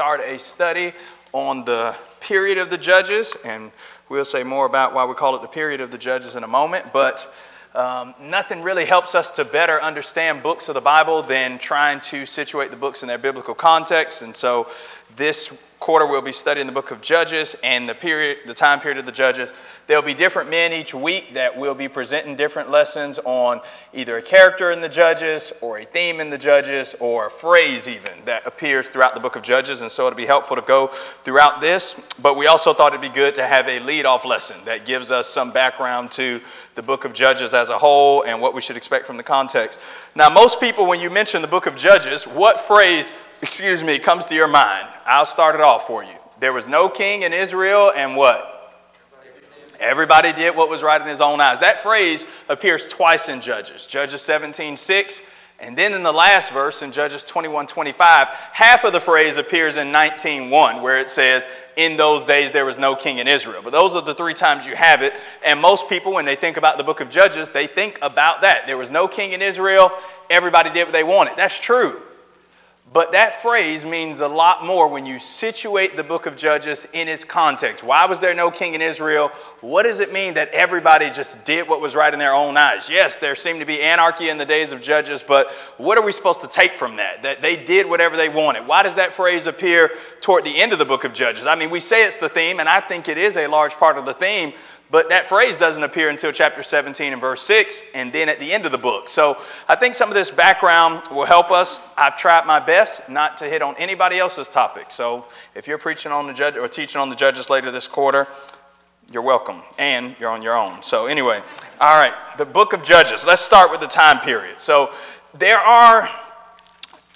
start a study on the period of the Judges, and we'll say more about why we call it the period of the Judges in a moment. But um, nothing really helps us to better understand books of the Bible than trying to situate the books in their biblical context. And so this quarter we'll be studying the book of Judges and the period, the time period of the Judges. There'll be different men each week that will be presenting different lessons on either a character in the Judges or a theme in the Judges or a phrase even that appears throughout the book of Judges. And so it'll be helpful to go throughout this. But we also thought it'd be good to have a lead-off lesson that gives us some background to the book of Judges as a whole and what we should expect from the context. Now, most people, when you mention the book of Judges, what phrase excuse me, comes to your mind, I'll start it off for you. There was no king in Israel, and what? Everybody did what was right in his own eyes. That phrase appears twice in Judges. Judges 17, 6, and then in the last verse in Judges 21, 25, half of the phrase appears in 19, 1, where it says, In those days there was no king in Israel. But those are the three times you have it. And most people, when they think about the book of Judges, they think about that. There was no king in Israel. Everybody did what they wanted. That's true. But that phrase means a lot more when you situate the book of Judges in its context. Why was there no king in Israel? What does it mean that everybody just did what was right in their own eyes? Yes, there seemed to be anarchy in the days of Judges, but what are we supposed to take from that? That they did whatever they wanted. Why does that phrase appear toward the end of the book of Judges? I mean, we say it's the theme, and I think it is a large part of the theme, but that phrase doesn't appear until chapter 17 and verse 6, and then at the end of the book. So I think some of this background will help us. I've tried my best not to hit on anybody else's topic. So if you're preaching on the judge or teaching on the judges later this quarter, you're welcome, and you're on your own. So anyway, all right, the book of Judges. Let's start with the time period. So there are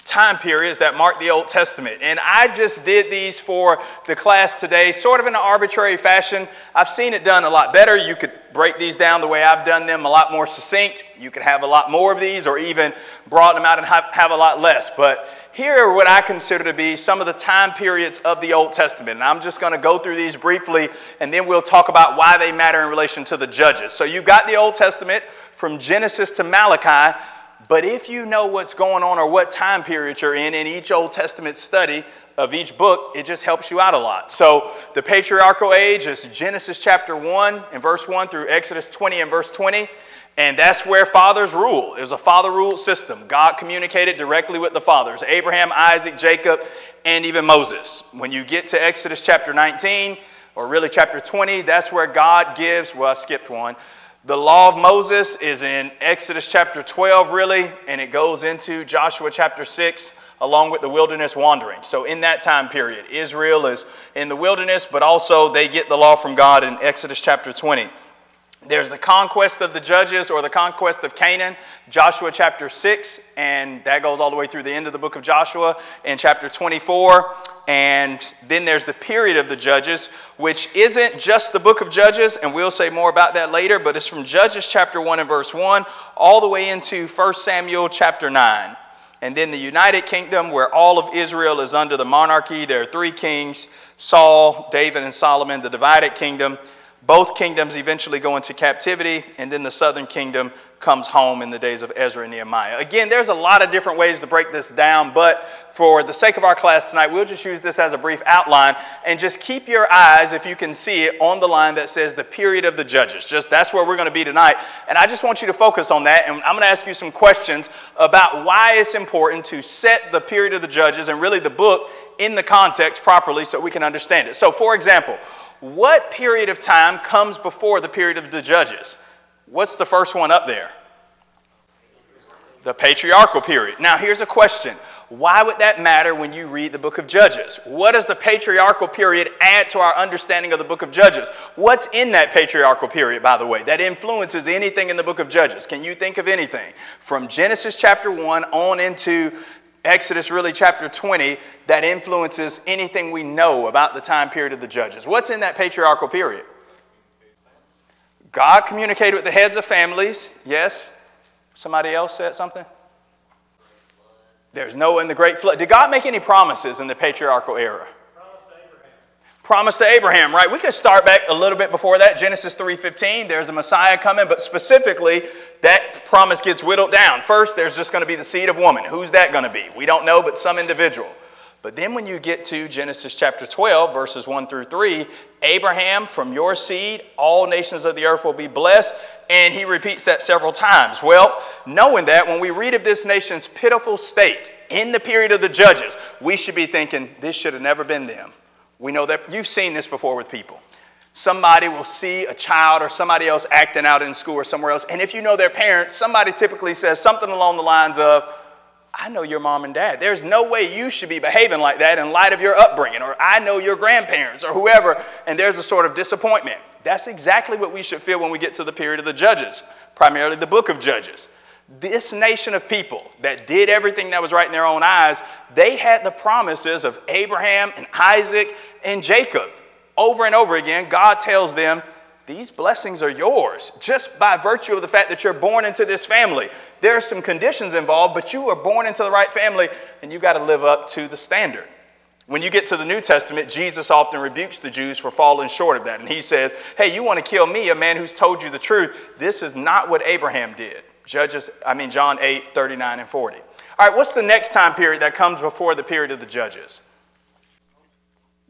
time periods that mark the Old Testament. And I just did these for the class today, sort of in an arbitrary fashion. I've seen it done a lot better. You could break these down the way I've done them, a lot more succinct. You could have a lot more of these, or even broaden them out and have, a lot less. But here are what I consider to be some of the time periods of the Old Testament. And I'm just going to go through these briefly, and then we'll talk about why they matter in relation to the judges. So you've got the Old Testament from Genesis to Malachi. But if you know what's going on or what time period you're in in each Old Testament study of each book, it just helps you out a lot. So the patriarchal age is Genesis chapter 1 and verse 1 through Exodus 20 and verse 20. And that's where fathers rule. It was a father ruled system. God communicated directly with the fathers Abraham, Isaac, Jacob, and even Moses. When you get to Exodus chapter 19, or really chapter 20, that's where God gives, well, I skipped one. The law of Moses is in Exodus chapter 12, really, and it goes into Joshua chapter 6 along with the wilderness wandering. So, in that time period, Israel is in the wilderness, but also they get the law from God in Exodus chapter 20. There's the conquest of the judges or the conquest of Canaan, Joshua chapter 6, and that goes all the way through the end of the book of Joshua in chapter 24. And then there's the period of the judges, which isn't just the book of Judges, and we'll say more about that later, but it's from Judges chapter 1 and verse 1 all the way into 1 Samuel chapter 9. And then the United Kingdom, where all of Israel is under the monarchy. There are three kings Saul, David, and Solomon, the divided kingdom. Both kingdoms eventually go into captivity, and then the southern kingdom comes home in the days of Ezra and Nehemiah. Again, there's a lot of different ways to break this down, but for the sake of our class tonight, we'll just use this as a brief outline and just keep your eyes, if you can see it, on the line that says the period of the judges. Just that's where we're going to be tonight. And I just want you to focus on that, and I'm going to ask you some questions about why it's important to set the period of the judges and really the book in the context properly so we can understand it. So, for example, what period of time comes before the period of the judges? What's the first one up there? The patriarchal period. Now, here's a question. Why would that matter when you read the book of Judges? What does the patriarchal period add to our understanding of the book of Judges? What's in that patriarchal period, by the way, that influences anything in the book of Judges? Can you think of anything? From Genesis chapter 1 on into Exodus, really, chapter 20, that influences anything we know about the time period of the judges. What's in that patriarchal period? God communicated with the heads of families. Yes? Somebody else said something? There's Noah in the great flood. Did God make any promises in the patriarchal era? Promise to Abraham, right? We could start back a little bit before that, Genesis 3:15. There's a Messiah coming, but specifically that promise gets whittled down. First, there's just going to be the seed of woman. Who's that going to be? We don't know, but some individual. But then when you get to Genesis chapter 12, verses 1 through 3, Abraham, from your seed, all nations of the earth will be blessed. And he repeats that several times. Well, knowing that, when we read of this nation's pitiful state in the period of the judges, we should be thinking, this should have never been them. We know that you've seen this before with people. Somebody will see a child or somebody else acting out in school or somewhere else. And if you know their parents, somebody typically says something along the lines of, I know your mom and dad. There's no way you should be behaving like that in light of your upbringing, or I know your grandparents, or whoever, and there's a sort of disappointment. That's exactly what we should feel when we get to the period of the Judges, primarily the book of Judges. This nation of people that did everything that was right in their own eyes, they had the promises of Abraham and Isaac and Jacob. Over and over again, God tells them, these blessings are yours just by virtue of the fact that you're born into this family. There are some conditions involved, but you are born into the right family and you've got to live up to the standard. When you get to the New Testament, Jesus often rebukes the Jews for falling short of that. And he says, Hey, you want to kill me, a man who's told you the truth. This is not what Abraham did. Judges, I mean, John 8, 39 and 40. All right, what's the next time period that comes before the period of the Judges?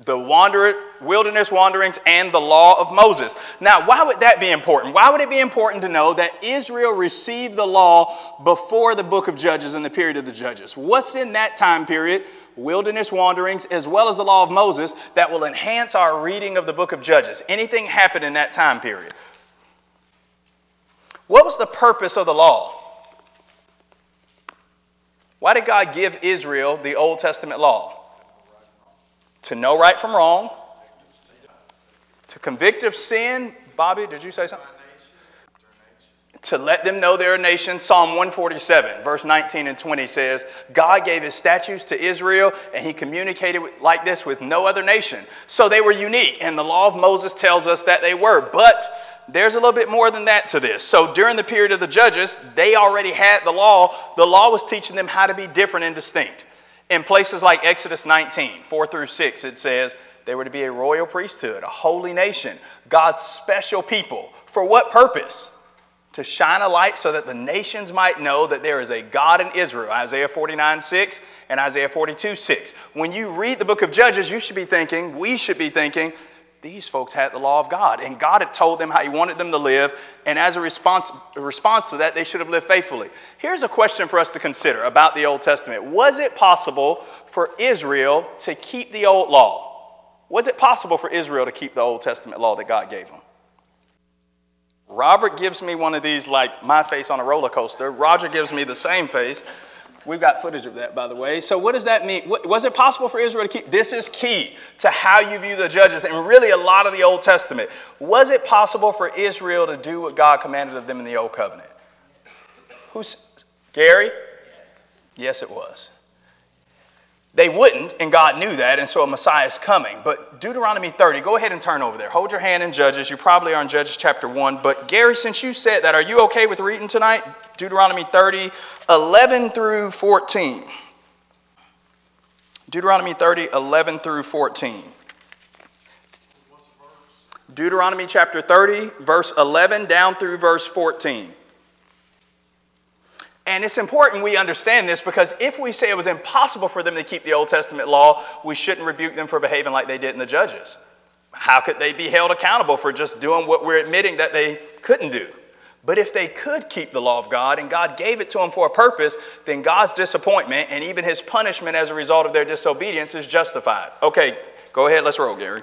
the wander, wilderness wanderings and the law of Moses. Now, why would that be important? Why would it be important to know that Israel received the law before the book of Judges in the period of the Judges? What's in that time period, wilderness wanderings, as well as the law of Moses, that will enhance our reading of the book of Judges? Anything happened in that time period? What was the purpose of the law? Why did God give Israel the Old Testament law? to know right from wrong, to convict of sin. Bobby, did you say something? To let them know they're a nation. Psalm 147, verse 19 and 20 says, God gave his statutes to Israel, and he communicated like this with no other nation. So they were unique, and the law of Moses tells us that they were. But there's a little bit more than that to this. So during the period of the judges, they already had the law. The law was teaching them how to be different and distinct. In places like Exodus 19, 4 through 6, it says they were to be a royal priesthood, a holy nation, God's special people. For what purpose? To shine a light so that the nations might know that there is a God in Israel. Isaiah 49, 6 and Isaiah 42, 6. When you read the book of Judges, you should be thinking, we should be thinking, these folks had the law of God, and God had told them how He wanted them to live, and as a response, a response to that, they should have lived faithfully. Here's a question for us to consider about the Old Testament Was it possible for Israel to keep the old law? Was it possible for Israel to keep the Old Testament law that God gave them? Robert gives me one of these, like my face on a roller coaster. Roger gives me the same face. We've got footage of that, by the way. So, what does that mean? Was it possible for Israel to keep? This is key to how you view the judges and really a lot of the Old Testament. Was it possible for Israel to do what God commanded of them in the Old Covenant? Who's Gary? Yes, it was. They wouldn't, and God knew that, and so a Messiah is coming. But Deuteronomy 30, go ahead and turn over there. Hold your hand in Judges. You probably are in Judges chapter 1. But Gary, since you said that, are you okay with reading tonight? Deuteronomy 30, 11 through 14. Deuteronomy 30, 11 through 14. Deuteronomy chapter 30, verse 11 down through verse 14. And it's important we understand this because if we say it was impossible for them to keep the Old Testament law, we shouldn't rebuke them for behaving like they did in the Judges. How could they be held accountable for just doing what we're admitting that they couldn't do? But if they could keep the law of God and God gave it to them for a purpose, then God's disappointment and even his punishment as a result of their disobedience is justified. Okay, go ahead, let's roll, Gary.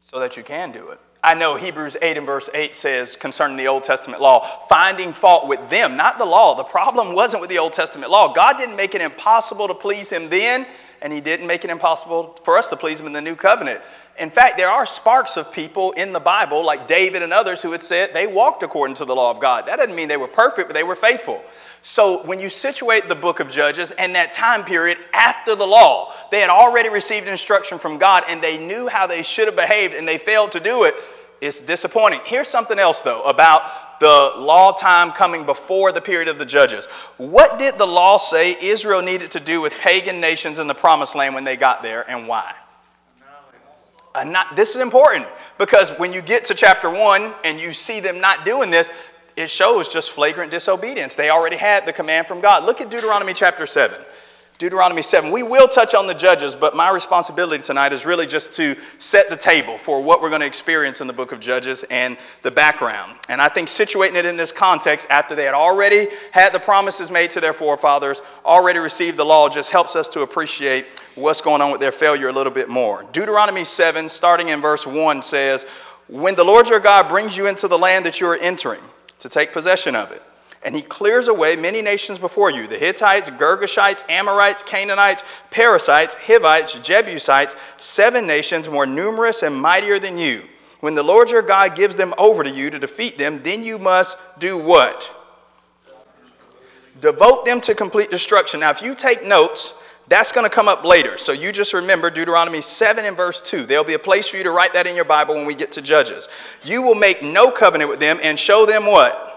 So that you can do it. I know Hebrews 8 and verse 8 says concerning the Old Testament law, finding fault with them, not the law. The problem wasn't with the Old Testament law. God didn't make it impossible to please Him then, and He didn't make it impossible for us to please Him in the new covenant. In fact, there are sparks of people in the Bible, like David and others, who had said they walked according to the law of God. That doesn't mean they were perfect, but they were faithful. So when you situate the book of Judges and that time period after the law, they had already received instruction from God and they knew how they should have behaved and they failed to do it. It's disappointing. Here's something else, though, about the law time coming before the period of the judges. What did the law say Israel needed to do with pagan nations in the promised land when they got there and why? Not, this is important because when you get to chapter 1 and you see them not doing this, it shows just flagrant disobedience. They already had the command from God. Look at Deuteronomy chapter 7. Deuteronomy 7. We will touch on the judges, but my responsibility tonight is really just to set the table for what we're going to experience in the book of Judges and the background. And I think situating it in this context after they had already had the promises made to their forefathers, already received the law, just helps us to appreciate what's going on with their failure a little bit more. Deuteronomy 7, starting in verse 1, says, When the Lord your God brings you into the land that you are entering to take possession of it, and he clears away many nations before you the Hittites, Girgashites, Amorites, Canaanites, Perizzites, Hivites, Jebusites, seven nations more numerous and mightier than you. When the Lord your God gives them over to you to defeat them, then you must do what? Devote them to complete destruction. Now, if you take notes, that's going to come up later. So you just remember Deuteronomy 7 and verse 2. There'll be a place for you to write that in your Bible when we get to Judges. You will make no covenant with them and show them what?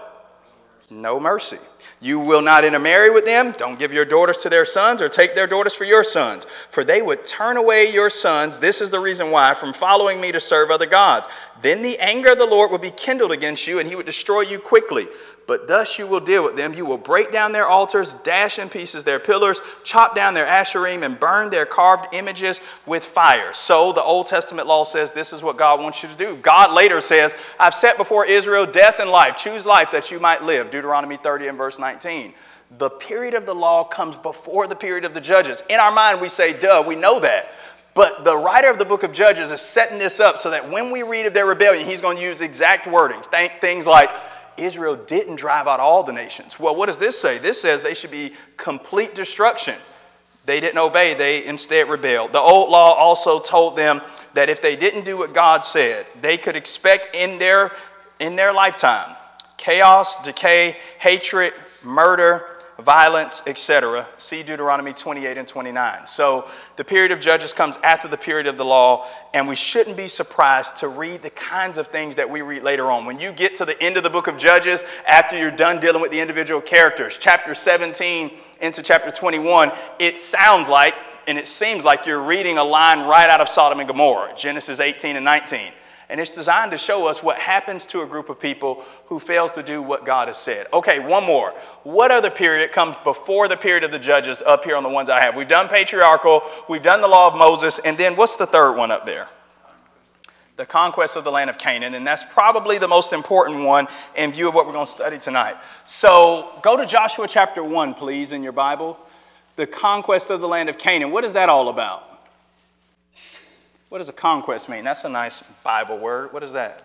no mercy. You will not intermarry with them. Don't give your daughters to their sons or take their daughters for your sons, for they would turn away your sons. This is the reason why, from following me to serve other gods. Then the anger of the Lord would be kindled against you, and he would destroy you quickly. But thus you will deal with them. You will break down their altars, dash in pieces their pillars, chop down their asherim, and burn their carved images with fire. So the Old Testament law says this is what God wants you to do. God later says, I've set before Israel death and life. Choose life that you might live. Deuteronomy 30 and verse 19. The period of the law comes before the period of the judges. In our mind, we say, duh, we know that. But the writer of the book of Judges is setting this up so that when we read of their rebellion, he's going to use exact wordings. Things like, Israel didn't drive out all the nations. Well, what does this say? This says they should be complete destruction. They didn't obey, they instead rebelled. The old law also told them that if they didn't do what God said, they could expect in their, in their lifetime chaos, decay, hatred, murder, violence, etc. See Deuteronomy 28 and 29. So the period of Judges comes after the period of the law, and we shouldn't be surprised to read the kinds of things that we read later on. When you get to the end of the book of Judges, after you're done dealing with the individual characters, chapter 17 into chapter 21, it sounds like and it seems like you're reading a line right out of Sodom and Gomorrah, Genesis 18 and 19. And it's designed to show us what happens to a group of people who fails to do what God has said. Okay, one more. What other period comes before the period of the judges up here on the ones I have? We've done patriarchal, we've done the law of Moses, and then what's the third one up there? The conquest of the land of Canaan, and that's probably the most important one in view of what we're going to study tonight. So go to Joshua chapter 1, please, in your Bible. The conquest of the land of Canaan. What is that all about? What does a conquest mean? That's a nice Bible word. What is that?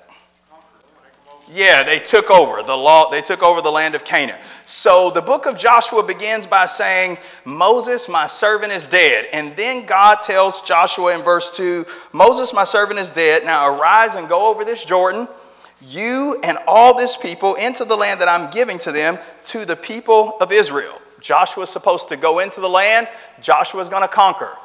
Yeah, they took over the law. They took over the land of Canaan. So the book of Joshua begins by saying, "Moses, my servant, is dead." And then God tells Joshua in verse two, "Moses, my servant, is dead. Now arise and go over this Jordan, you and all this people, into the land that I'm giving to them, to the people of Israel." Joshua is supposed to go into the land. Joshua is going to conquer.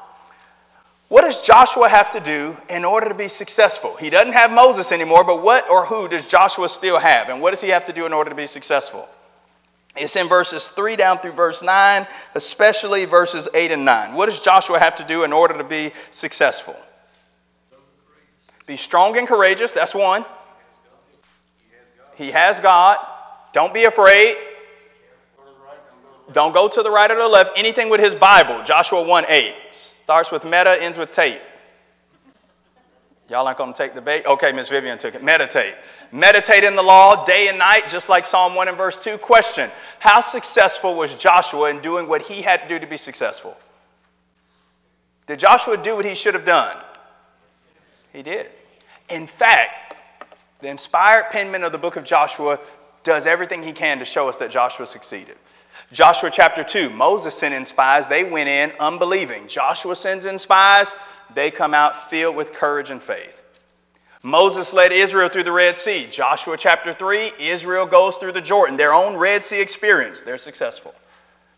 What does Joshua have to do in order to be successful? He doesn't have Moses anymore, but what or who does Joshua still have? And what does he have to do in order to be successful? It's in verses 3 down through verse 9, especially verses 8 and 9. What does Joshua have to do in order to be successful? Be strong and courageous, that's one. He has God. Don't be afraid. Don't go to the right or the left. Anything with his Bible, Joshua 1 8. Starts with meta, ends with tape. Y'all aren't going to take the bait? Okay, Miss Vivian took it. Meditate. Meditate in the law day and night, just like Psalm 1 and verse 2. Question How successful was Joshua in doing what he had to do to be successful? Did Joshua do what he should have done? He did. In fact, the inspired penman of the book of Joshua does everything he can to show us that Joshua succeeded. Joshua chapter 2, Moses sent in spies. They went in unbelieving. Joshua sends in spies. They come out filled with courage and faith. Moses led Israel through the Red Sea. Joshua chapter 3, Israel goes through the Jordan. Their own Red Sea experience. They're successful.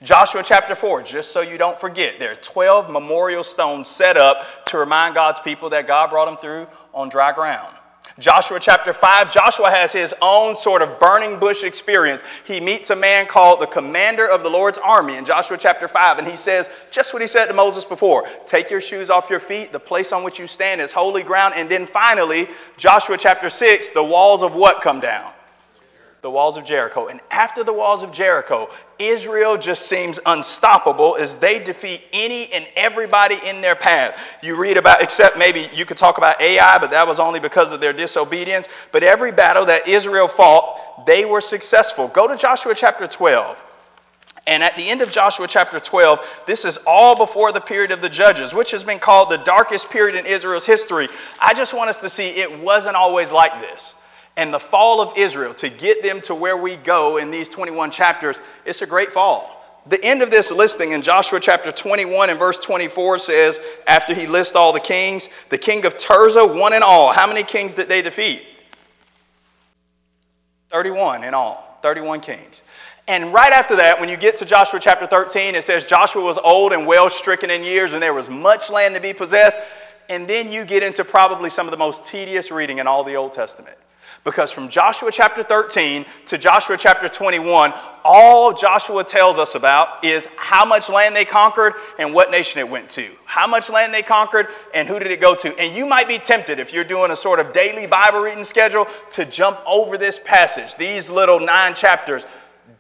Joshua chapter 4, just so you don't forget, there are 12 memorial stones set up to remind God's people that God brought them through on dry ground. Joshua chapter 5, Joshua has his own sort of burning bush experience. He meets a man called the commander of the Lord's army in Joshua chapter 5, and he says just what he said to Moses before Take your shoes off your feet. The place on which you stand is holy ground. And then finally, Joshua chapter 6, the walls of what come down? The walls of Jericho. And after the walls of Jericho, Israel just seems unstoppable as they defeat any and everybody in their path. You read about, except maybe you could talk about Ai, but that was only because of their disobedience. But every battle that Israel fought, they were successful. Go to Joshua chapter 12. And at the end of Joshua chapter 12, this is all before the period of the judges, which has been called the darkest period in Israel's history. I just want us to see it wasn't always like this and the fall of Israel to get them to where we go in these 21 chapters, it's a great fall. The end of this listing in Joshua chapter 21 and verse 24 says, after he lists all the kings, the king of Tirzah, one and all. How many kings did they defeat? 31 in all. 31 kings. And right after that, when you get to Joshua chapter 13, it says Joshua was old and well stricken in years, and there was much land to be possessed. And then you get into probably some of the most tedious reading in all the Old Testament. Because from Joshua chapter 13 to Joshua chapter 21, all Joshua tells us about is how much land they conquered and what nation it went to. How much land they conquered and who did it go to. And you might be tempted, if you're doing a sort of daily Bible reading schedule, to jump over this passage, these little nine chapters.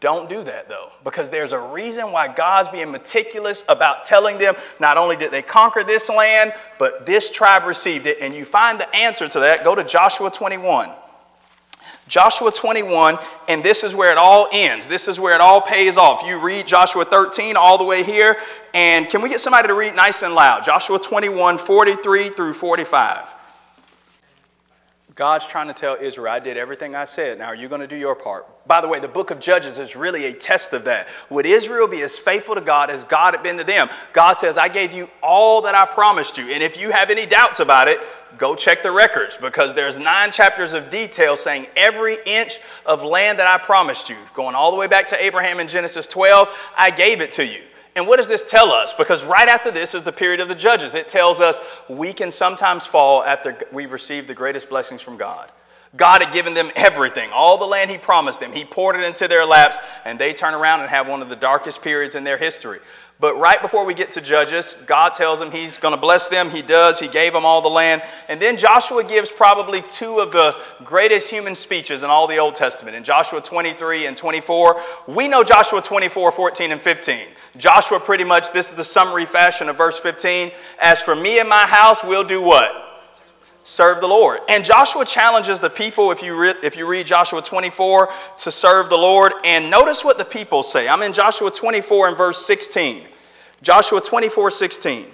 Don't do that though, because there's a reason why God's being meticulous about telling them not only did they conquer this land, but this tribe received it. And you find the answer to that. Go to Joshua 21. Joshua 21, and this is where it all ends. This is where it all pays off. You read Joshua 13 all the way here, and can we get somebody to read nice and loud? Joshua 21, 43 through 45. God's trying to tell Israel, I did everything I said. Now, are you going to do your part? By the way, the book of Judges is really a test of that. Would Israel be as faithful to God as God had been to them? God says, I gave you all that I promised you. And if you have any doubts about it, go check the records because there's nine chapters of detail saying every inch of land that I promised you, going all the way back to Abraham in Genesis 12, I gave it to you. And what does this tell us? Because right after this is the period of the judges. It tells us we can sometimes fall after we've received the greatest blessings from God. God had given them everything, all the land He promised them. He poured it into their laps, and they turn around and have one of the darkest periods in their history. But right before we get to Judges, God tells them He's going to bless them. He does. He gave them all the land. And then Joshua gives probably two of the greatest human speeches in all the Old Testament. In Joshua 23 and 24, we know Joshua 24, 14, and 15. Joshua pretty much, this is the summary fashion of verse 15. As for me and my house, we'll do what? Serve the Lord. And Joshua challenges the people, if you, re- if you read Joshua 24, to serve the Lord. And notice what the people say. I'm in Joshua 24 and verse 16. Joshua 24, 16.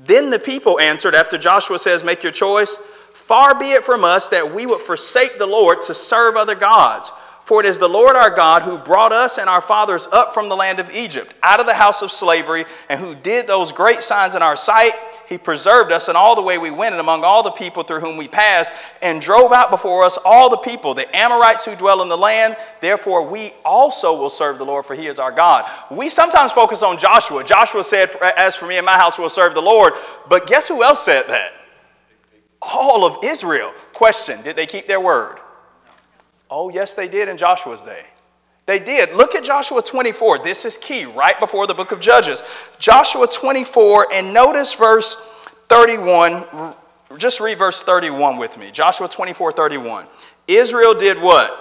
Then the people answered, after Joshua says, Make your choice, far be it from us that we would forsake the Lord to serve other gods. For it is the Lord our God who brought us and our fathers up from the land of Egypt, out of the house of slavery, and who did those great signs in our sight he preserved us in all the way we went and among all the people through whom we passed, and drove out before us all the people, the Amorites who dwell in the land. Therefore, we also will serve the Lord, for he is our God. We sometimes focus on Joshua. Joshua said, As for me and my house, we will serve the Lord. But guess who else said that? All of Israel. Question Did they keep their word? Oh, yes, they did in Joshua's day. They did. Look at Joshua 24. This is key, right before the book of Judges. Joshua 24, and notice verse 31. Just read verse 31 with me. Joshua 24, 31. Israel did what?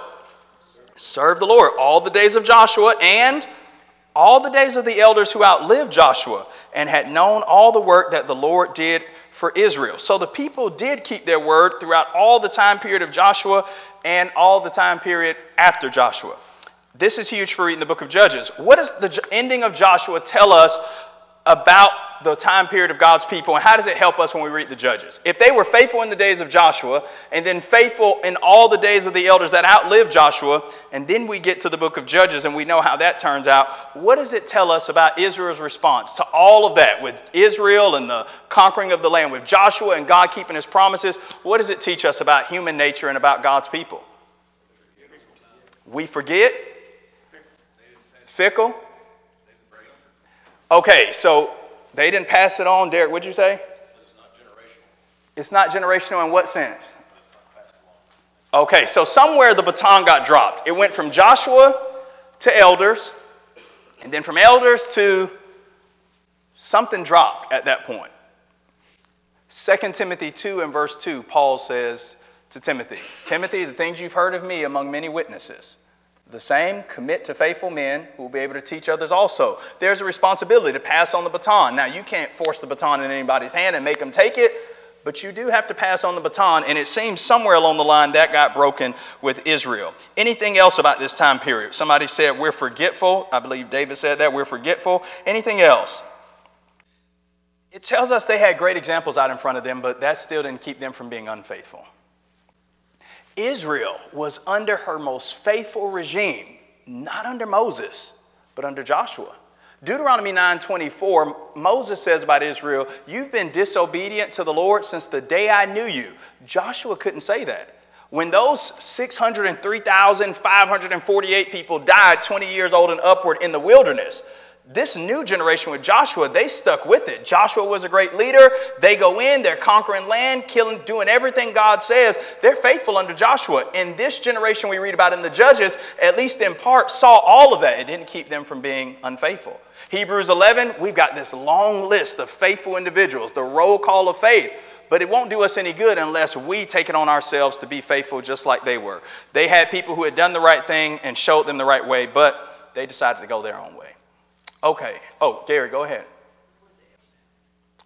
Serve the Lord all the days of Joshua and all the days of the elders who outlived Joshua and had known all the work that the Lord did for Israel. So the people did keep their word throughout all the time period of Joshua and all the time period after Joshua. This is huge for reading the book of Judges. What does the ending of Joshua tell us about the time period of God's people, and how does it help us when we read the Judges? If they were faithful in the days of Joshua, and then faithful in all the days of the elders that outlived Joshua, and then we get to the book of Judges and we know how that turns out, what does it tell us about Israel's response to all of that with Israel and the conquering of the land, with Joshua and God keeping his promises? What does it teach us about human nature and about God's people? We forget Fickle? Okay, so they didn't pass it on. Derek, what'd you say? It's not generational in what sense? Okay, so somewhere the baton got dropped. It went from Joshua to elders, and then from elders to something dropped at that point. 2 Timothy 2 and verse 2, Paul says to Timothy, Timothy, the things you've heard of me among many witnesses, The same, commit to faithful men who will be able to teach others also. There's a responsibility to pass on the baton. Now, you can't force the baton in anybody's hand and make them take it, but you do have to pass on the baton, and it seems somewhere along the line that got broken with Israel. Anything else about this time period? Somebody said we're forgetful. I believe David said that. We're forgetful. Anything else? It tells us they had great examples out in front of them, but that still didn't keep them from being unfaithful. Israel was under her most faithful regime, not under Moses, but under Joshua. Deuteronomy 9:24, Moses says about Israel, "You've been disobedient to the Lord since the day I knew you." Joshua couldn't say that. When those 603,548 people died 20 years old and upward in the wilderness, this new generation with Joshua, they stuck with it. Joshua was a great leader. They go in, they're conquering land, killing, doing everything God says. They're faithful under Joshua. And this generation we read about in the Judges, at least in part, saw all of that. It didn't keep them from being unfaithful. Hebrews 11, we've got this long list of faithful individuals, the roll call of faith. But it won't do us any good unless we take it on ourselves to be faithful just like they were. They had people who had done the right thing and showed them the right way, but they decided to go their own way. Okay. Oh, Gary, go ahead.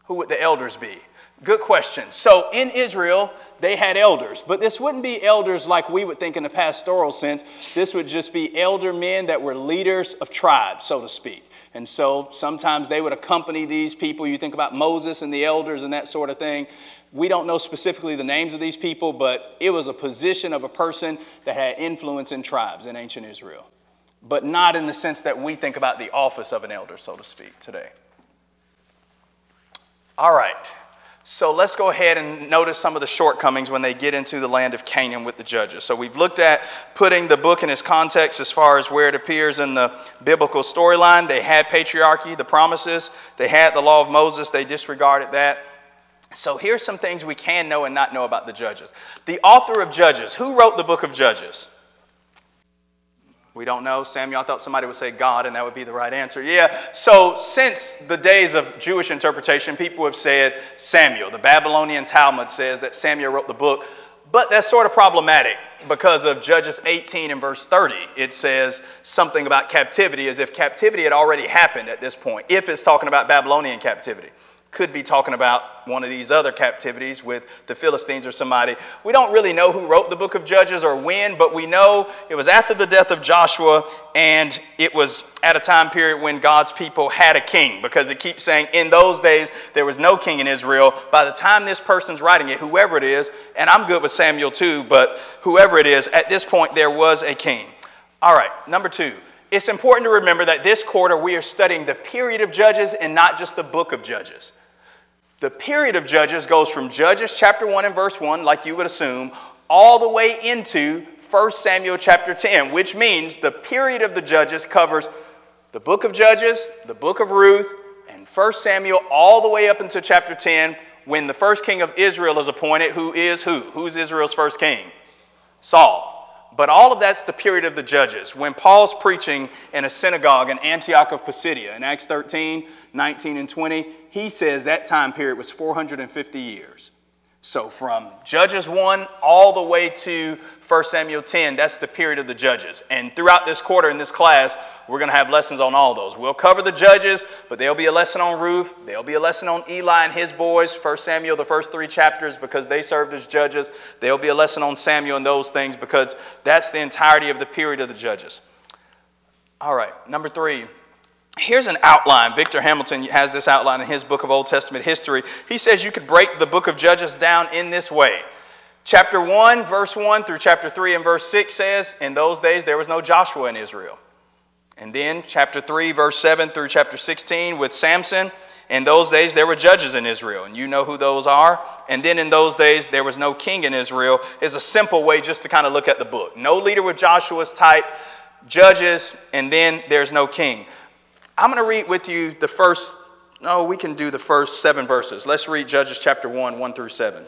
Who would the elders be? Good question. So in Israel, they had elders, but this wouldn't be elders like we would think in the pastoral sense. This would just be elder men that were leaders of tribes, so to speak. And so sometimes they would accompany these people. You think about Moses and the elders and that sort of thing. We don't know specifically the names of these people, but it was a position of a person that had influence in tribes in ancient Israel but not in the sense that we think about the office of an elder, so to speak, today. All right. So let's go ahead and notice some of the shortcomings when they get into the land of Canaan with the judges. So we've looked at putting the book in its context as far as where it appears in the biblical storyline. They had patriarchy, the promises, they had the law of Moses, they disregarded that. So here's some things we can know and not know about the judges. The author of Judges, who wrote the book of Judges? We don't know. Samuel, I thought somebody would say God, and that would be the right answer. Yeah. So, since the days of Jewish interpretation, people have said Samuel. The Babylonian Talmud says that Samuel wrote the book, but that's sort of problematic because of Judges 18 and verse 30. It says something about captivity as if captivity had already happened at this point, if it's talking about Babylonian captivity could be talking about one of these other captivities with the Philistines or somebody. We don't really know who wrote the book of Judges or when, but we know it was after the death of Joshua and it was at a time period when God's people had a king because it keeps saying in those days there was no king in Israel. By the time this person's writing it, whoever it is, and I'm good with Samuel too, but whoever it is, at this point there was a king. All right, number two it's important to remember that this quarter we are studying the period of Judges and not just the book of Judges. The period of Judges goes from Judges chapter 1 and verse 1, like you would assume, all the way into 1 Samuel chapter 10, which means the period of the Judges covers the book of Judges, the book of Ruth, and 1 Samuel all the way up into chapter 10 when the first king of Israel is appointed, who is who? Who's Israel's first king? Saul. But all of that's the period of the judges. When Paul's preaching in a synagogue in Antioch of Pisidia in Acts 13, 19, and 20, he says that time period was 450 years. So from Judges 1 all the way to 1 Samuel 10, that's the period of the Judges. And throughout this quarter in this class, we're going to have lessons on all those. We'll cover the Judges, but there'll be a lesson on Ruth. There'll be a lesson on Eli and his boys, 1 Samuel, the first three chapters, because they served as judges. There'll be a lesson on Samuel and those things, because that's the entirety of the period of the Judges. All right, number three. Here's an outline. Victor Hamilton has this outline in his book of Old Testament history. He says you could break the book of Judges down in this way. Chapter 1, verse 1 through chapter 3 and verse 6 says, In those days there was no Joshua in Israel. And then chapter 3, verse 7 through chapter 16 with Samson. In those days there were judges in Israel, and you know who those are. And then in those days there was no king in Israel, is a simple way just to kind of look at the book. No leader with Joshua's type, judges, and then there's no king. I'm going to read with you the first, no, we can do the first seven verses. Let's read Judges chapter 1, 1 through 7.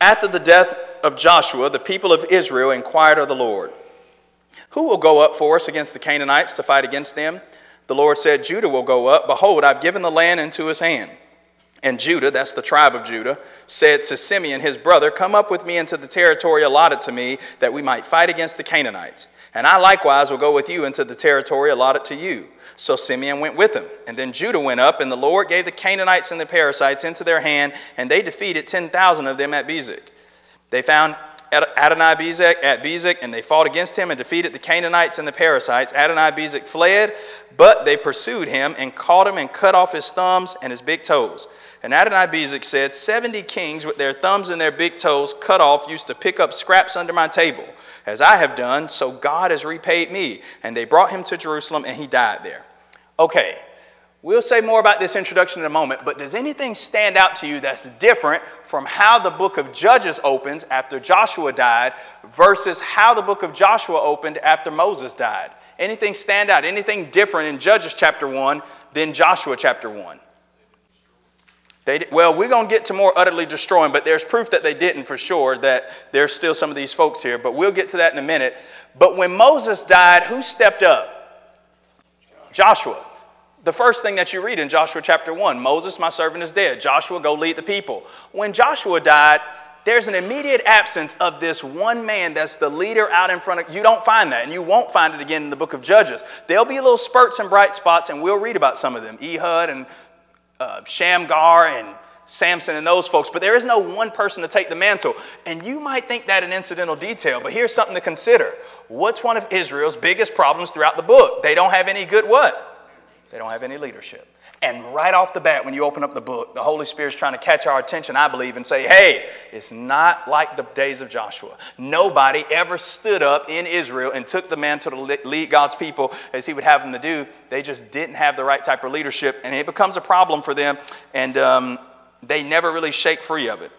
After the death of Joshua, the people of Israel inquired of the Lord, Who will go up for us against the Canaanites to fight against them? The Lord said, Judah will go up. Behold, I've given the land into his hand. And Judah, that's the tribe of Judah, said to Simeon his brother, Come up with me into the territory allotted to me, that we might fight against the Canaanites. And I likewise will go with you into the territory allotted to you. So Simeon went with him. And then Judah went up, and the Lord gave the Canaanites and the Perizzites into their hand, and they defeated 10,000 of them at Bezek. They found Adonai Bezek at Bezek, and they fought against him and defeated the Canaanites and the Perizzites. Adonai Bezek fled, but they pursued him and caught him and cut off his thumbs and his big toes. And Adonai Bezek said, Seventy kings with their thumbs and their big toes cut off used to pick up scraps under my table. As I have done, so God has repaid me. And they brought him to Jerusalem, and he died there. Okay, we'll say more about this introduction in a moment, but does anything stand out to you that's different from how the book of Judges opens after Joshua died versus how the book of Joshua opened after Moses died? Anything stand out? Anything different in Judges chapter 1 than Joshua chapter 1? They, well, we're going to get to more utterly destroying, but there's proof that they didn't for sure, that there's still some of these folks here, but we'll get to that in a minute. But when Moses died, who stepped up? Joshua. The first thing that you read in Joshua chapter 1 Moses, my servant, is dead. Joshua, go lead the people. When Joshua died, there's an immediate absence of this one man that's the leader out in front of you don't find that and you won't find it again in the book of judges there'll be little spurts and bright spots and we'll read about some of them ehud and uh, Shamgar and Samson and those folks, but there is no one person to take the mantle. And you might think that an incidental detail, but here's something to consider. What's one of Israel's biggest problems throughout the book? They don't have any good what? They don't have any leadership. And right off the bat, when you open up the book, the Holy Spirit's trying to catch our attention, I believe, and say, hey, it's not like the days of Joshua. Nobody ever stood up in Israel and took the mantle to lead God's people as he would have them to do. They just didn't have the right type of leadership, and it becomes a problem for them, and um, they never really shake free of it.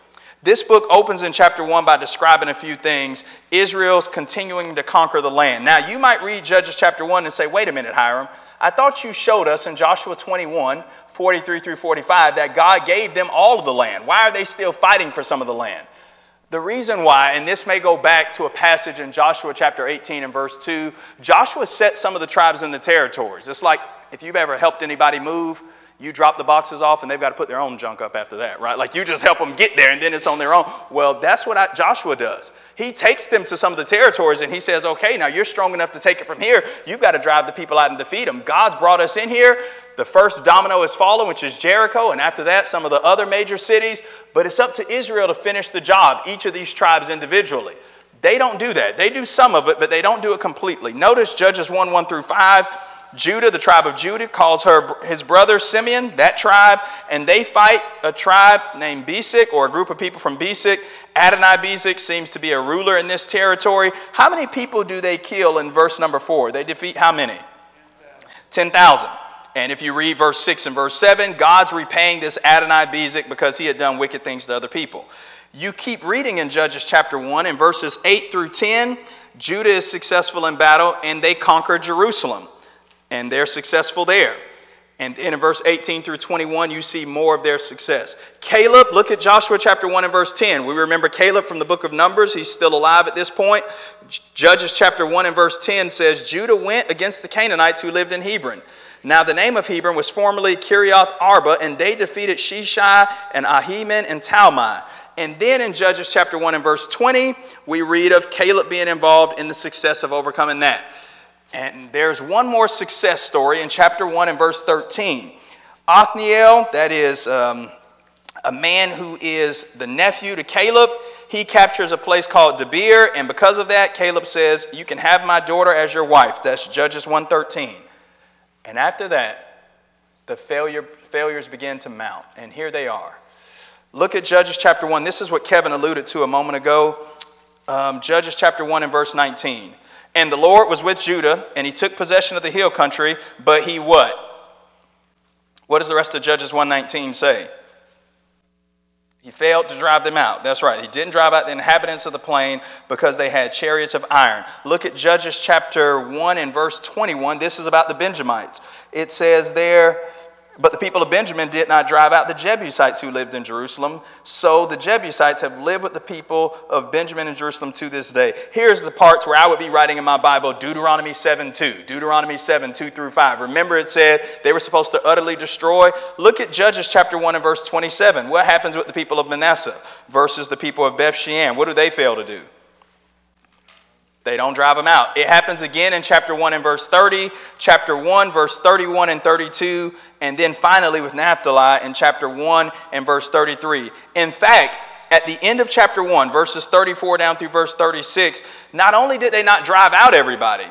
This book opens in chapter 1 by describing a few things. Israel's continuing to conquer the land. Now, you might read Judges chapter 1 and say, wait a minute, Hiram. I thought you showed us in Joshua 21, 43 through 45, that God gave them all of the land. Why are they still fighting for some of the land? The reason why, and this may go back to a passage in Joshua chapter 18 and verse 2, Joshua set some of the tribes in the territories. It's like if you've ever helped anybody move, you drop the boxes off and they've got to put their own junk up after that, right? Like you just help them get there and then it's on their own. Well, that's what I, Joshua does. He takes them to some of the territories and he says, okay, now you're strong enough to take it from here. You've got to drive the people out and defeat them. God's brought us in here. The first domino has fallen, which is Jericho, and after that, some of the other major cities. But it's up to Israel to finish the job, each of these tribes individually. They don't do that. They do some of it, but they don't do it completely. Notice Judges 1 1 through 5. Judah, the tribe of Judah, calls her his brother Simeon, that tribe, and they fight a tribe named Bezek or a group of people from Bezek seems to be a ruler in this territory. How many people do they kill in verse number four? They defeat how many? 10,000. And if you read verse 6 and verse 7, God's repaying this Adonai Bezek because he had done wicked things to other people. You keep reading in Judges chapter 1 in verses 8 through 10, Judah is successful in battle and they conquer Jerusalem and they're successful there. And in verse 18 through 21, you see more of their success. Caleb, look at Joshua chapter 1 and verse 10. We remember Caleb from the book of Numbers. He's still alive at this point. Judges chapter 1 and verse 10 says, Judah went against the Canaanites who lived in Hebron. Now the name of Hebron was formerly Kiriath Arba, and they defeated Sheshai and Ahiman and Talmai. And then in Judges chapter 1 and verse 20, we read of Caleb being involved in the success of overcoming that. And there's one more success story in chapter 1 and verse 13. Othniel, that is um, a man who is the nephew to Caleb, he captures a place called Debir, and because of that, Caleb says, You can have my daughter as your wife. That's Judges 113. And after that, the failure, failures begin to mount, and here they are. Look at Judges chapter 1. This is what Kevin alluded to a moment ago. Um, Judges chapter 1 and verse 19. And the Lord was with Judah, and he took possession of the hill country, but he what? What does the rest of Judges 119 say? He failed to drive them out. That's right. He didn't drive out the inhabitants of the plain because they had chariots of iron. Look at Judges chapter 1 and verse 21. This is about the Benjamites. It says there, but the people of Benjamin did not drive out the Jebusites who lived in Jerusalem. So the Jebusites have lived with the people of Benjamin and Jerusalem to this day. Here's the parts where I would be writing in my Bible Deuteronomy 7 2. Deuteronomy 7 2 through 5. Remember, it said they were supposed to utterly destroy. Look at Judges chapter 1 and verse 27. What happens with the people of Manasseh versus the people of Beth Shean? What do they fail to do? They don't drive them out. It happens again in chapter 1 and verse 30, chapter 1, verse 31 and 32, and then finally with Naphtali in chapter 1 and verse 33. In fact, at the end of chapter 1, verses 34 down through verse 36, not only did they not drive out everybody,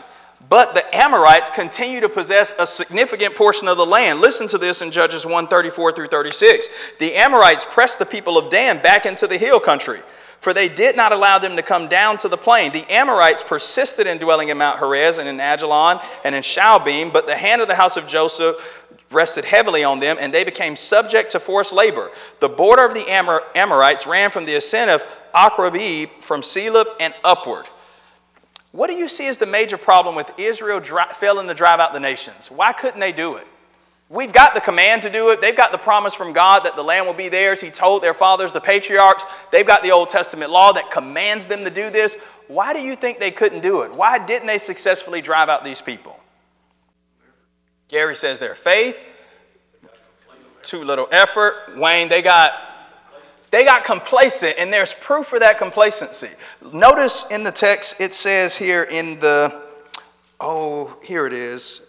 but the Amorites continue to possess a significant portion of the land. Listen to this in Judges 1 34 through 36. The Amorites pressed the people of Dan back into the hill country for they did not allow them to come down to the plain. The Amorites persisted in dwelling in Mount Heres and in Ajalon and in Shaalbim, but the hand of the house of Joseph rested heavily on them, and they became subject to forced labor. The border of the Amor- Amorites ran from the ascent of Akrabbim from Selub and upward. What do you see as the major problem with Israel dri- failing to drive out the nations? Why couldn't they do it? We've got the command to do it. They've got the promise from God that the land will be theirs. He told their fathers, the patriarchs. They've got the Old Testament law that commands them to do this. Why do you think they couldn't do it? Why didn't they successfully drive out these people? Gary says their faith, too little effort. Wayne, they got they got complacent, and there's proof for that complacency. Notice in the text it says here in the oh, here it is.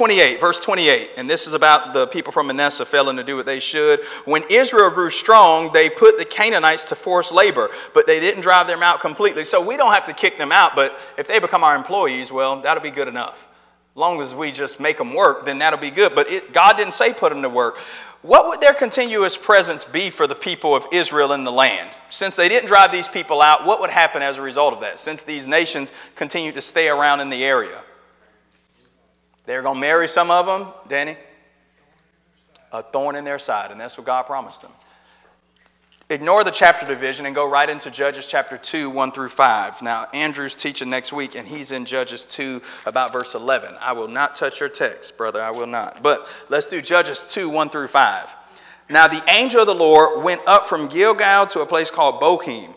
28, verse 28, and this is about the people from Manasseh failing to do what they should. When Israel grew strong, they put the Canaanites to forced labor, but they didn't drive them out completely. So we don't have to kick them out, but if they become our employees, well, that'll be good enough. As long as we just make them work, then that'll be good. But it, God didn't say put them to work. What would their continuous presence be for the people of Israel in the land? Since they didn't drive these people out, what would happen as a result of that? Since these nations continued to stay around in the area? They're going to marry some of them, Danny? A thorn in their side, and that's what God promised them. Ignore the chapter division and go right into Judges chapter 2, 1 through 5. Now, Andrew's teaching next week, and he's in Judges 2, about verse 11. I will not touch your text, brother, I will not. But let's do Judges 2, 1 through 5. Now, the angel of the Lord went up from Gilgal to a place called Bochim,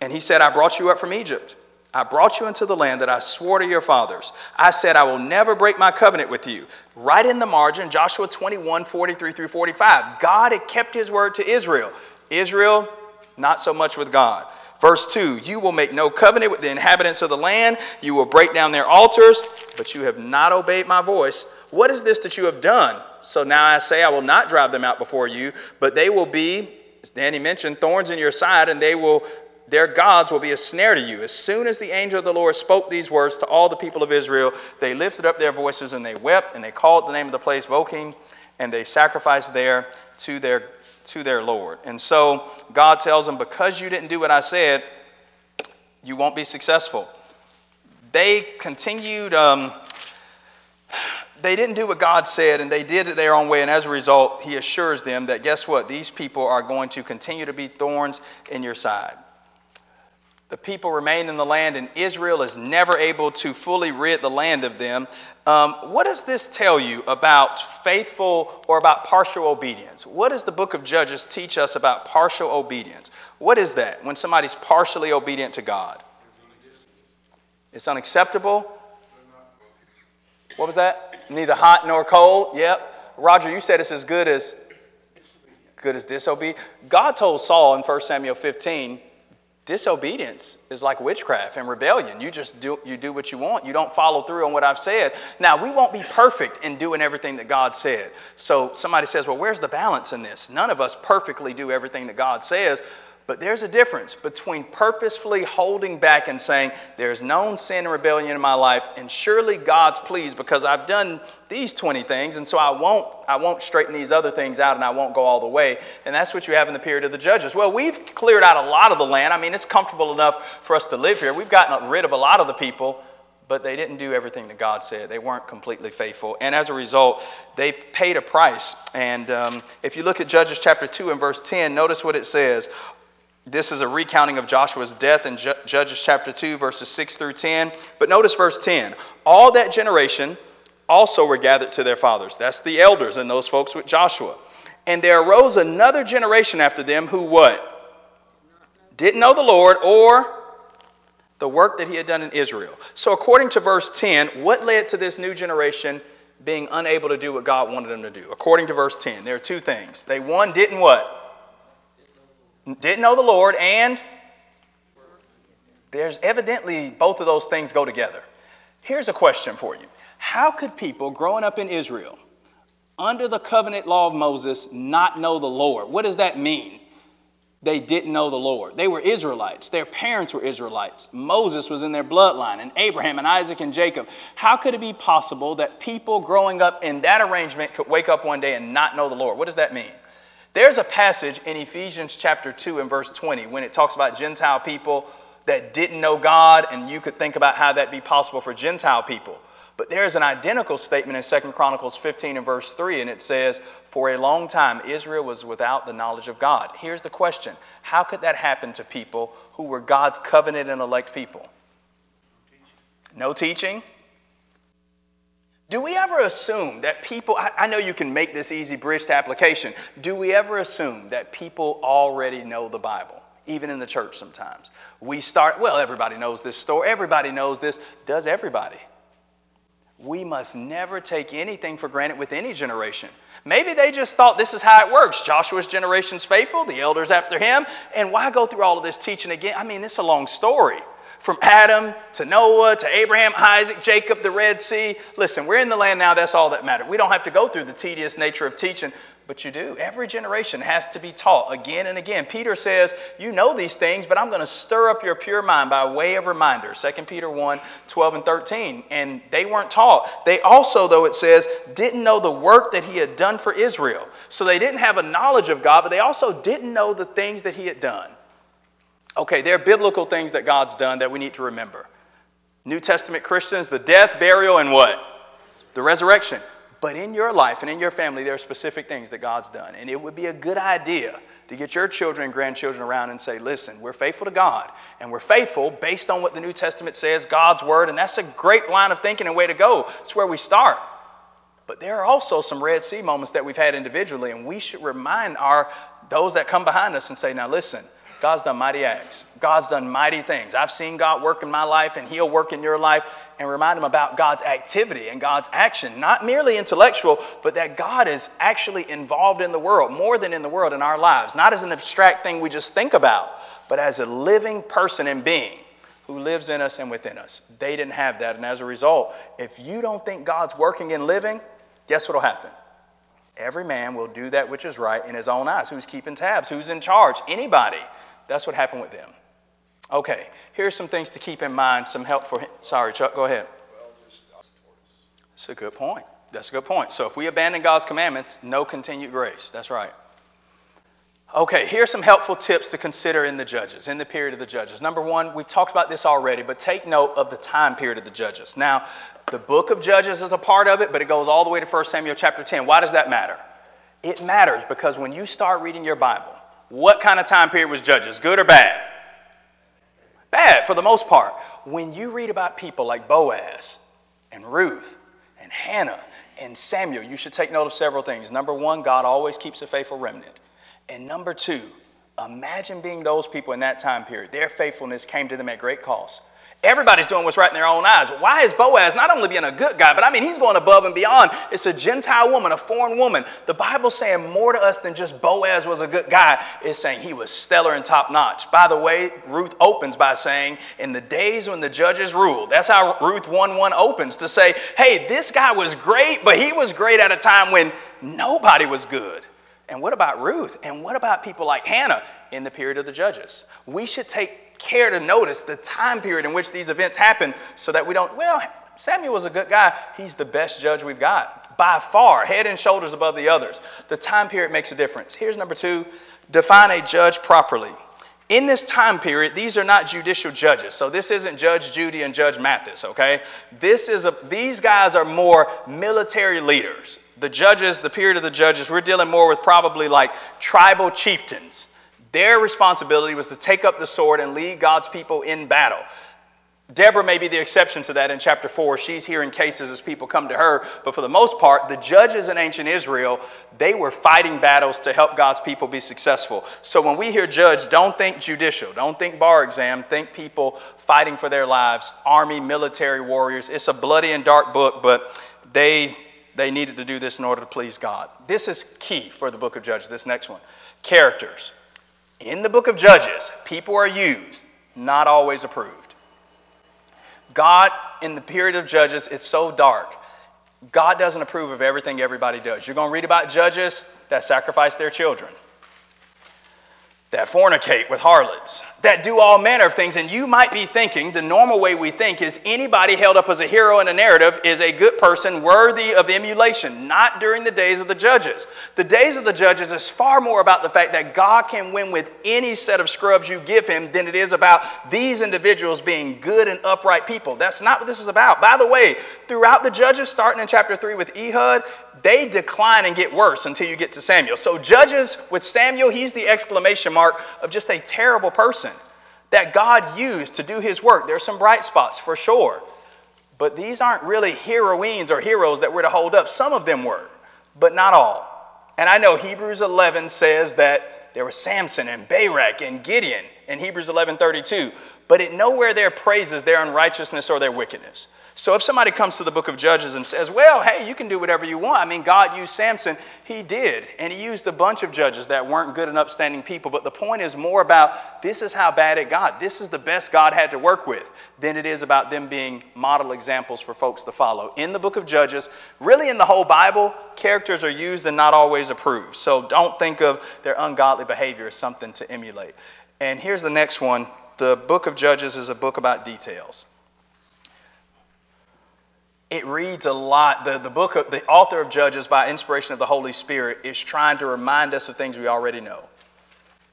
and he said, I brought you up from Egypt. I brought you into the land that I swore to your fathers. I said, I will never break my covenant with you. Right in the margin, Joshua 21, 43 through 45. God had kept his word to Israel. Israel, not so much with God. Verse 2 You will make no covenant with the inhabitants of the land. You will break down their altars, but you have not obeyed my voice. What is this that you have done? So now I say, I will not drive them out before you, but they will be, as Danny mentioned, thorns in your side, and they will their gods will be a snare to you. As soon as the angel of the Lord spoke these words to all the people of Israel, they lifted up their voices and they wept, and they called the name of the place Bochim, and they sacrificed there to their to their Lord. And so God tells them, because you didn't do what I said, you won't be successful. They continued. Um, they didn't do what God said, and they did it their own way. And as a result, He assures them that guess what? These people are going to continue to be thorns in your side the people remain in the land, and Israel is never able to fully rid the land of them. Um, what does this tell you about faithful or about partial obedience? What does the book of Judges teach us about partial obedience? What is that when somebody's partially obedient to God? It's unacceptable. What was that? Neither hot nor cold. Yep. Roger, you said it's as good as good as disobedience. God told Saul in 1 Samuel 15 Disobedience is like witchcraft and rebellion. You just do you do what you want. You don't follow through on what I've said. Now, we won't be perfect in doing everything that God said. So somebody says, "Well, where's the balance in this?" None of us perfectly do everything that God says, but there's a difference between purposefully holding back and saying, There's known sin and rebellion in my life, and surely God's pleased because I've done these 20 things, and so I won't, I won't straighten these other things out and I won't go all the way. And that's what you have in the period of the judges. Well, we've cleared out a lot of the land. I mean, it's comfortable enough for us to live here. We've gotten rid of a lot of the people, but they didn't do everything that God said. They weren't completely faithful. And as a result, they paid a price. And um, if you look at Judges chapter 2 and verse 10, notice what it says. This is a recounting of Joshua's death in Judges chapter 2, verses 6 through 10. But notice verse 10. All that generation also were gathered to their fathers. That's the elders and those folks with Joshua. And there arose another generation after them who what? Didn't know the Lord or the work that he had done in Israel. So, according to verse 10, what led to this new generation being unable to do what God wanted them to do? According to verse 10, there are two things. They, one, didn't what? Didn't know the Lord, and There's evidently both of those things go together. Here's a question for you How could people growing up in Israel, under the covenant law of Moses, not know the Lord? What does that mean? They didn't know the Lord. They were Israelites. Their parents were Israelites. Moses was in their bloodline, and Abraham and Isaac and Jacob. How could it be possible that people growing up in that arrangement could wake up one day and not know the Lord? What does that mean? There's a passage in Ephesians chapter 2 and verse 20 when it talks about Gentile people that didn't know God, and you could think about how that be possible for Gentile people. But there is an identical statement in 2 Chronicles 15 and verse 3, and it says, For a long time Israel was without the knowledge of God. Here's the question How could that happen to people who were God's covenant and elect people? No teaching? Do we ever assume that people, I, I, know you can make this easy bridge to application. Do we ever assume that people already know the Bible, even in the church sometimes? We start, well, everybody knows this story, everybody knows this. Does everybody? We must never take anything for granted with any generation. Maybe they just thought this is how it works. Joshua's generation's faithful, the elders after him, and why go through all of this teaching again? I mean, it's a long story from Adam to Noah to Abraham, Isaac, Jacob, the Red Sea. Listen, we're in the land now, that's all that matters. We don't have to go through the tedious nature of teaching, but you do. Every generation has to be taught again and again. Peter says, You know these things, but I'm going to stir up your pure mind by way of reminder. 2 Peter 1 12 and 13. And they weren't taught. They also, though it says, didn't know the work that he had done for Israel. So they didn't have a knowledge of God, but they also didn't know the things that he had done. Okay, there are biblical things that God's done that we need to remember. New Testament Christians, the death, burial, and what? The resurrection. But in your life and in your family, there are specific things that God's done. And it would be a good idea to get your children and grandchildren around and say, listen, we're faithful to God. And we're faithful based on what the New Testament says, God's word. And that's a great line of thinking and way to go. It's where we start. But there are also some Red Sea moments that we've had individually, and we should remind our those that come behind us and say, now listen, God's done mighty acts. God's done mighty things. I've seen God work in my life, and He'll work in your life. And remind them about God's activity and God's action, not merely intellectual, but that God is actually involved in the world, more than in the world in our lives. Not as an abstract thing we just think about, but as a living person and being who lives in us and within us. They didn't have that. And as a result, if you don't think God's working and living, guess what will happen? Every man will do that which is right in his own eyes. Who's keeping tabs? Who's in charge? Anybody. That's what happened with them. Okay, here's some things to keep in mind, some help for him. Sorry, Chuck, go ahead. That's a good point. That's a good point. So if we abandon God's commandments, no continued grace. That's right. Okay, here's some helpful tips to consider in the judges, in the period of the judges. Number one, we've talked about this already, but take note of the time period of the judges. Now, the book of Judges is a part of it, but it goes all the way to 1 Samuel chapter 10. Why does that matter? It matters because when you start reading your Bible, what kind of time period was Judges? Good or bad? Bad for the most part. When you read about people like Boaz and Ruth and Hannah and Samuel, you should take note of several things. Number one, God always keeps a faithful remnant. And number two, imagine being those people in that time period. Their faithfulness came to them at great cost. Everybody's doing what's right in their own eyes. Why is Boaz not only being a good guy, but I mean, he's going above and beyond. It's a Gentile woman, a foreign woman. The Bible's saying more to us than just Boaz was a good guy. It's saying he was stellar and top notch. By the way, Ruth opens by saying, in the days when the judges ruled, that's how Ruth 1 1 opens to say, hey, this guy was great, but he was great at a time when nobody was good. And what about Ruth? And what about people like Hannah in the period of the judges? We should take care to notice the time period in which these events happen so that we don't, well, Samuel was a good guy. He's the best judge we've got by far, head and shoulders above the others. The time period makes a difference. Here's number two define a judge properly. In this time period, these are not judicial judges. So this isn't Judge Judy and Judge Mathis, okay? This is a, these guys are more military leaders. The judges, the period of the judges, we're dealing more with probably like tribal chieftains their responsibility was to take up the sword and lead God's people in battle. Deborah may be the exception to that in chapter 4. She's hearing cases as people come to her. But for the most part, the judges in ancient Israel, they were fighting battles to help God's people be successful. So when we hear judge, don't think judicial, don't think bar exam, think people fighting for their lives, army, military warriors. It's a bloody and dark book, but they they needed to do this in order to please God. This is key for the book of Judges, this next one. Characters. In the book of Judges, people are used, not always approved. God, in the period of Judges, it's so dark. God doesn't approve of everything everybody does. You're going to read about judges that sacrifice their children that fornicate with harlots, that do all manner of things. And you might be thinking the normal way we think is anybody held up as a hero in a narrative is a good person worthy of emulation. Not during the days of the judges. The days of the judges is far more about the fact that God can win with any set of scrubs you give him than it is about these individuals being good and upright people. That's not what this is about. By the way, throughout the judges, starting in chapter 3 with Ehud, they decline and get worse until you get to Samson. So, Judges with Samson, he's the exclamation mark of just a terrible person that God used to do his work. There are some bright spots for sure. But these aren't really heroines or heroes that we're to hold up. Some of them were, but not all. And I know Hebrews 11 says that there was Samson and Barak and Gideon in Hebrews 11:32, but it nowhere there praises their unrighteousness or their wickedness. So if somebody comes to the book of Judges and says, well, hey, you can do whatever you want. I mean, God used Samson. He did. And he used a bunch of judges that weren't good and upstanding people. But the point is more about this is how bad it got. This is the best God had to work with than it is about them being model examples for folks to follow. In the book of Judges, really in the whole Bible, characters are used and not always approved. So don't think of their ungodly behavior as something to emulate. And here's the next one. The book of Judges is a book about details it reads a lot. The, the book of the author of Judges, by inspiration of the Holy Spirit, is trying to remind us of things we already know.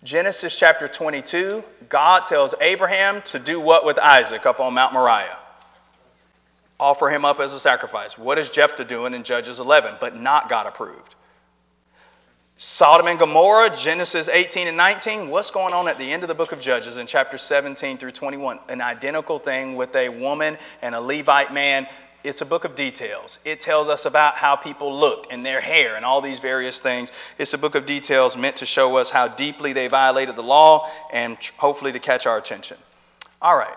Genesis chapter 22, God tells Abraham to do what with Isaac up on Mount Moriah? Offer him up as a sacrifice. What is Jephthah doing in Judges 11? But not God approved. Sodom and Gomorrah, Genesis 18 and 19. What's going on at the end of the book of Judges in chapter 17 through 21? An identical thing with a woman and a Levite man it's a book of details. It tells us about how people looked and their hair and all these various things. It's a book of details meant to show us how deeply they violated the law and hopefully to catch our attention. All right.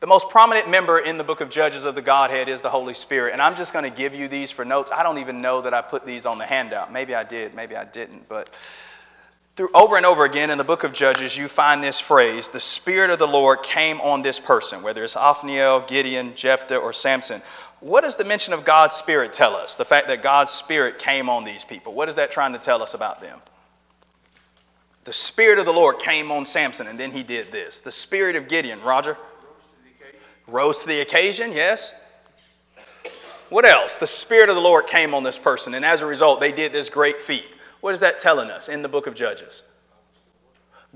The most prominent member in the book of Judges of the Godhead is the Holy Spirit. And I'm just going to give you these for notes. I don't even know that I put these on the handout. Maybe I did, maybe I didn't. But through over and over again in the book of Judges, you find this phrase, the Spirit of the Lord came on this person, whether it's Othniel, Gideon, Jephthah, or Samson. What does the mention of God's Spirit tell us? The fact that God's Spirit came on these people. What is that trying to tell us about them? The Spirit of the Lord came on Samson, and then he did this. The Spirit of Gideon, Roger? Rose to the occasion, yes. What else? The Spirit of the Lord came on this person, and as a result, they did this great feat. What is that telling us in the book of Judges?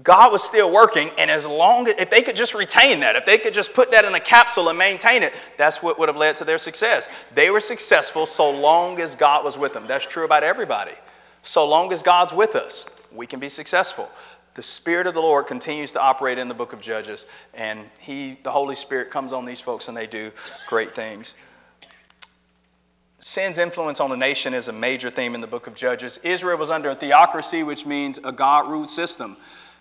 God was still working, and as long as if they could just retain that, if they could just put that in a capsule and maintain it, that's what would have led to their success. They were successful so long as God was with them. That's true about everybody. So long as God's with us, we can be successful. The Spirit of the Lord continues to operate in the book of Judges, and He, the Holy Spirit, comes on these folks and they do great things. Sin's influence on the nation is a major theme in the book of Judges. Israel was under a theocracy, which means a God ruled system.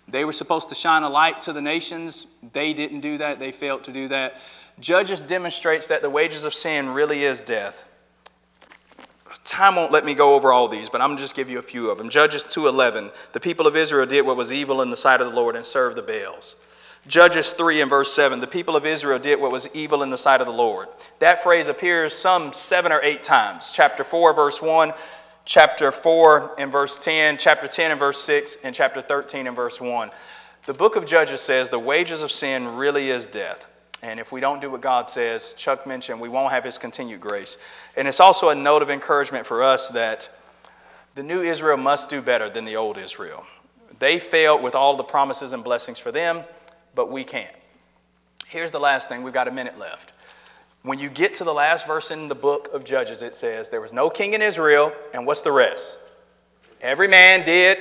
They were supposed to shine a light to the nations. They didn't do that, they failed to do that. Judges demonstrates that the wages of sin really is death. Time won't let me go over all these, but I'm going to just give you a few of them. Judges 2:11. The people of Israel did what was evil in the sight of the Lord and served the Baals. Judges 3 and verse 7, the people of Israel did what was evil in the sight of the Lord. That phrase appears some seven or eight times. Chapter 4, verse 1, chapter 4 and verse 10, chapter 10 and verse 6, and chapter 13 and verse 1. The book of Judges says the wages of sin really is death. And if we don't do what God says, Chuck mentioned, we won't have his continued grace. And it's also a note of encouragement for us that the new Israel must do better than the old Israel. They failed with all the promises and blessings for them but we can't. Here's the last thing. We've got a minute left. When you get to the last verse in the book of Judges, it says, There was no king in Israel, and what's the rest? Every man did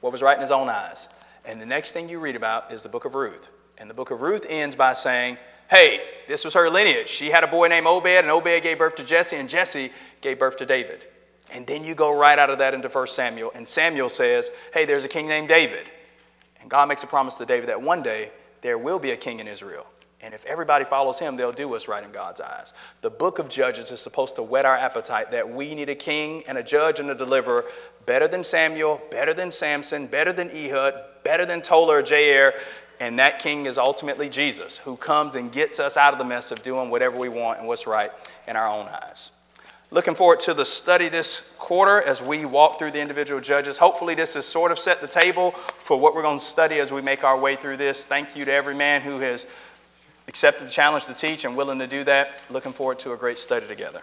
what was right in his own eyes. And the next thing you read about is the book of Ruth. And the book of Ruth ends by saying, Hey, this was her lineage. She had a boy named Obed, and Obed gave birth to Jesse, and Jesse gave birth to David. And then you go right out of that into 1 Samuel, and Samuel says, Hey, there's a king named David. And God makes a promise to David that one day there will be a king in Israel. And if everybody follows him, they'll do what's right in God's eyes. The book of Judges is supposed to whet our appetite that we need a king and a judge and a deliverer better than Samuel, better than Samson, better than Ehud, better than Tola or Jair. And that king is ultimately Jesus, who comes and gets us out of the mess of doing whatever we want and what's right in our own eyes. Looking forward to the study this quarter as we walk through the individual judges. Hopefully, this has sort of set the table for what we're going to study as we make our way through this. Thank you to every man who has accepted the challenge to teach and willing to do that. Looking forward to a great study together.